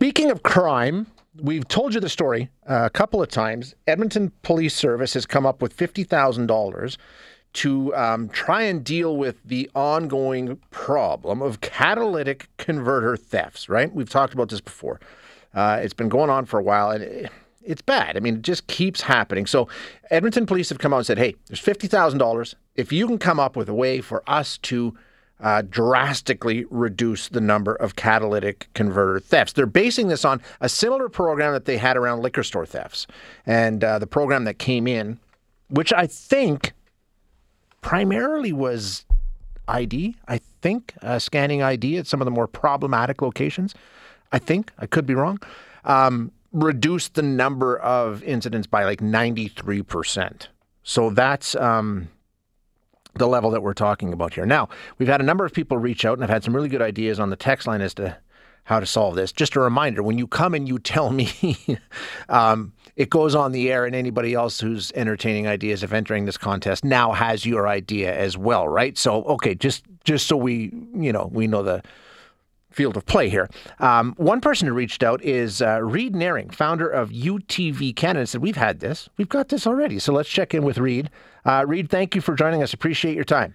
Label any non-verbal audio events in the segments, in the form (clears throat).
Speaking of crime, we've told you the story uh, a couple of times. Edmonton Police Service has come up with fifty thousand dollars to um, try and deal with the ongoing problem of catalytic converter thefts. Right? We've talked about this before. Uh, it's been going on for a while, and it, it's bad. I mean, it just keeps happening. So, Edmonton Police have come out and said, "Hey, there's fifty thousand dollars. If you can come up with a way for us to." Uh, drastically reduce the number of catalytic converter thefts. They're basing this on a similar program that they had around liquor store thefts. And uh, the program that came in, which I think primarily was ID, I think, uh, scanning ID at some of the more problematic locations. I think, I could be wrong, um, reduced the number of incidents by like 93%. So that's. Um, the level that we're talking about here. Now, we've had a number of people reach out and I've had some really good ideas on the text line as to how to solve this. Just a reminder when you come and you tell me, (laughs) um, it goes on the air, and anybody else who's entertaining ideas of entering this contest now has your idea as well, right? So, okay, just just so we, you know, we know the field of play here. Um, one person who reached out is uh, Reed Naring, founder of UTV Canada, said, We've had this. We've got this already. So let's check in with Reed. Uh, Reed, thank you for joining us. Appreciate your time.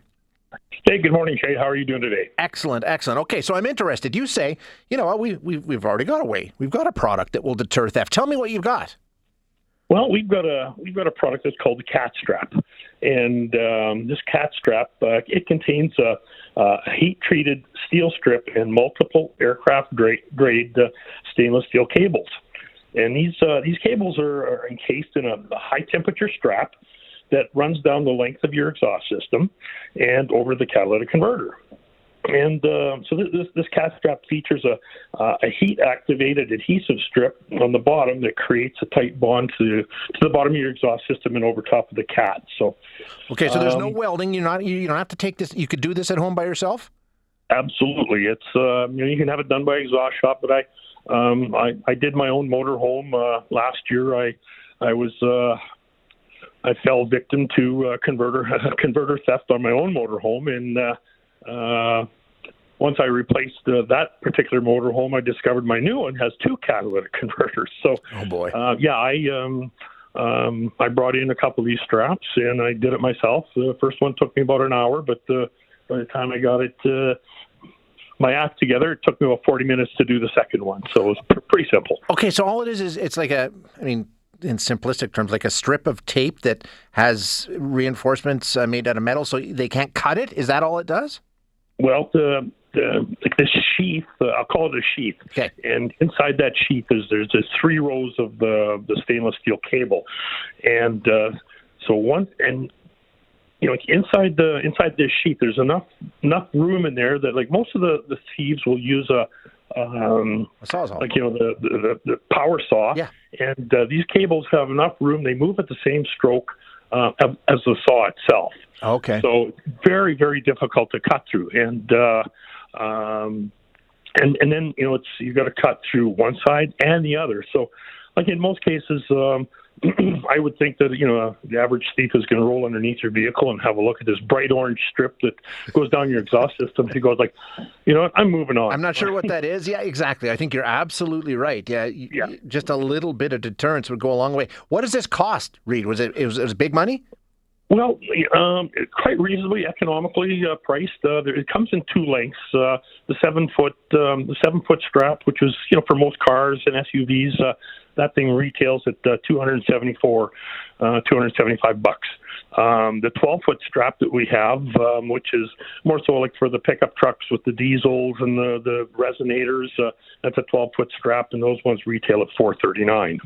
Hey, good morning, Shay. How are you doing today? Excellent, excellent. Okay, so I'm interested. You say, you know what, we, we, we've already got a way. We've got a product that will deter theft. Tell me what you've got. Well, we've got a we've got a product that's called the Cat Strap, and um, this Cat Strap uh, it contains a, a heat-treated steel strip and multiple aircraft grade, uh, stainless steel cables. And these uh, these cables are, are encased in a, a high-temperature strap that runs down the length of your exhaust system and over the catalytic converter. And uh, so this, this cat strap features a, uh, a heat activated adhesive strip on the bottom that creates a tight bond to to the bottom of your exhaust system and over top of the cat. So okay, so there's um, no welding. You're not you don't have to take this. You could do this at home by yourself. Absolutely, it's uh, you know you can have it done by exhaust shop, but I um, I, I did my own motor home uh, last year. I I was uh, I fell victim to uh, converter (laughs) converter theft on my own motor home and. Uh, uh, once I replaced uh, that particular motorhome, I discovered my new one has two catalytic (laughs) converters. So, oh boy, uh, yeah, I um, um, I brought in a couple of these straps and I did it myself. The first one took me about an hour, but uh, by the time I got it uh, my act together, it took me about 40 minutes to do the second one. So it was pr- pretty simple. Okay, so all it is is it's like a, I mean, in simplistic terms, like a strip of tape that has reinforcements uh, made out of metal, so they can't cut it. Is that all it does? Well, the the, the sheath, uh, I'll call it a sheath. Okay. And inside that sheath is there's, there's three rows of the the stainless steel cable, and uh, so one and you know like inside the inside this sheath there's enough enough room in there that like most of the the thieves will use a um, like you know the the, the power saw. Yeah. And uh, these cables have enough room; they move at the same stroke uh, as the saw itself. Okay. So very, very difficult to cut through, and uh, um, and and then you know it's you got to cut through one side and the other. So, like in most cases, um, (clears throat) I would think that you know the average thief is going to roll underneath your vehicle and have a look at this bright orange strip that goes down your exhaust system. He goes like, you know, what? I'm moving on. I'm not sure what that is. Yeah, exactly. I think you're absolutely right. Yeah, yeah. Just a little bit of deterrence would go a long way. What does this cost, Reed? Was it it was, it was big money? Well, um, quite reasonably economically uh, priced. Uh, there, it comes in two lengths: uh, the seven foot, um, the seven foot strap, which is you know for most cars and SUVs, uh, that thing retails at uh, 274, uh, 275 bucks. Um, the 12 foot strap that we have, um, which is more so like for the pickup trucks with the diesels and the the resonators, uh, that's a 12 foot strap, and those ones retail at 439.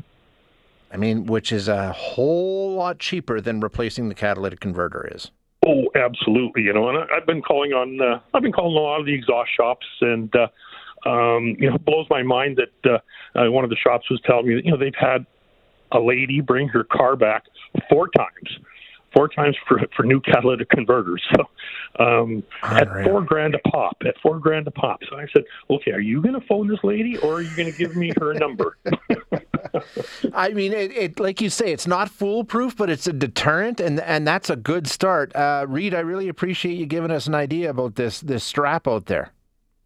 I mean, which is a whole lot cheaper than replacing the catalytic converter is. Oh, absolutely. You know, and I, have been calling on uh, I've been calling a lot of the exhaust shops, and uh, um, you know, it blows my mind that uh, uh, one of the shops was telling me that you know they've had a lady bring her car back four times four times for for new catalytic converters. (laughs) So um, at four grand a pop, at four grand a pop. So I said, okay, are you going to phone this lady or are you going to give me her number? (laughs) I mean, it, it, like you say, it's not foolproof, but it's a deterrent, and and that's a good start. Uh, Reed, I really appreciate you giving us an idea about this this strap out there.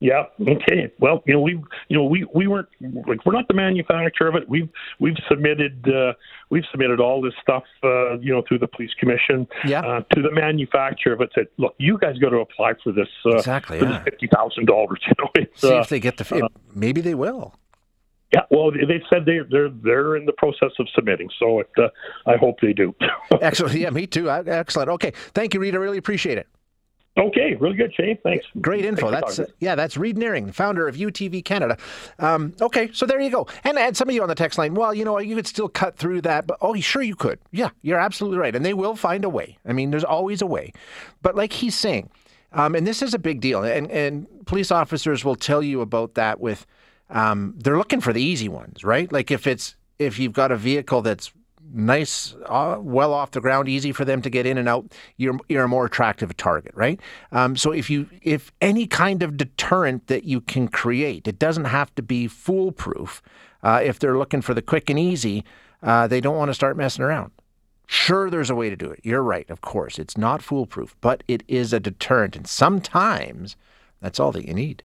Yeah. Okay. Well, you know, we, you know, we we weren't like we're not the manufacturer of it. We've we've submitted uh, we've submitted all this stuff, uh, you know, through the police commission Yeah. uh, to the manufacturer of it. Said, look, you guys got to apply for this uh, Exactly, for yeah. this fifty thousand dollars. (laughs) You know, it's, See uh, if they get the. It, maybe they will. Yeah. Well, they said they they're they're in the process of submitting, so it, uh, I hope they do. (laughs) Excellent. Yeah, me too. Excellent. Okay. Thank you, Reed. I really appreciate it. okay. Really good, Shane. Thanks. Great info. Thanks That's uh, yeah. That's Reed Nearing, founder of UTV Canada. Um, okay, so there you go. And and some of you on the text line, well, you know, you could still cut through that, but oh, sure you could. Yeah, you're absolutely right, and they will find a way. I mean, there's always a way. But like he's saying, um, and this is a big deal, and and police officers will tell you about that. With um, they're looking for the easy ones, right? Like if it's if you've got a vehicle that's nice, uh, well off the ground, easy for them to get in and out, you're you're a more attractive target, right? Um, so if you if any kind of deterrent that you can create, it doesn't have to be foolproof. Uh, if they're looking for the quick and easy, uh, they don't want to start messing around. Sure, there's a way to do it. You're right, of course. It's not foolproof, but it is a deterrent, and sometimes that's all that you need.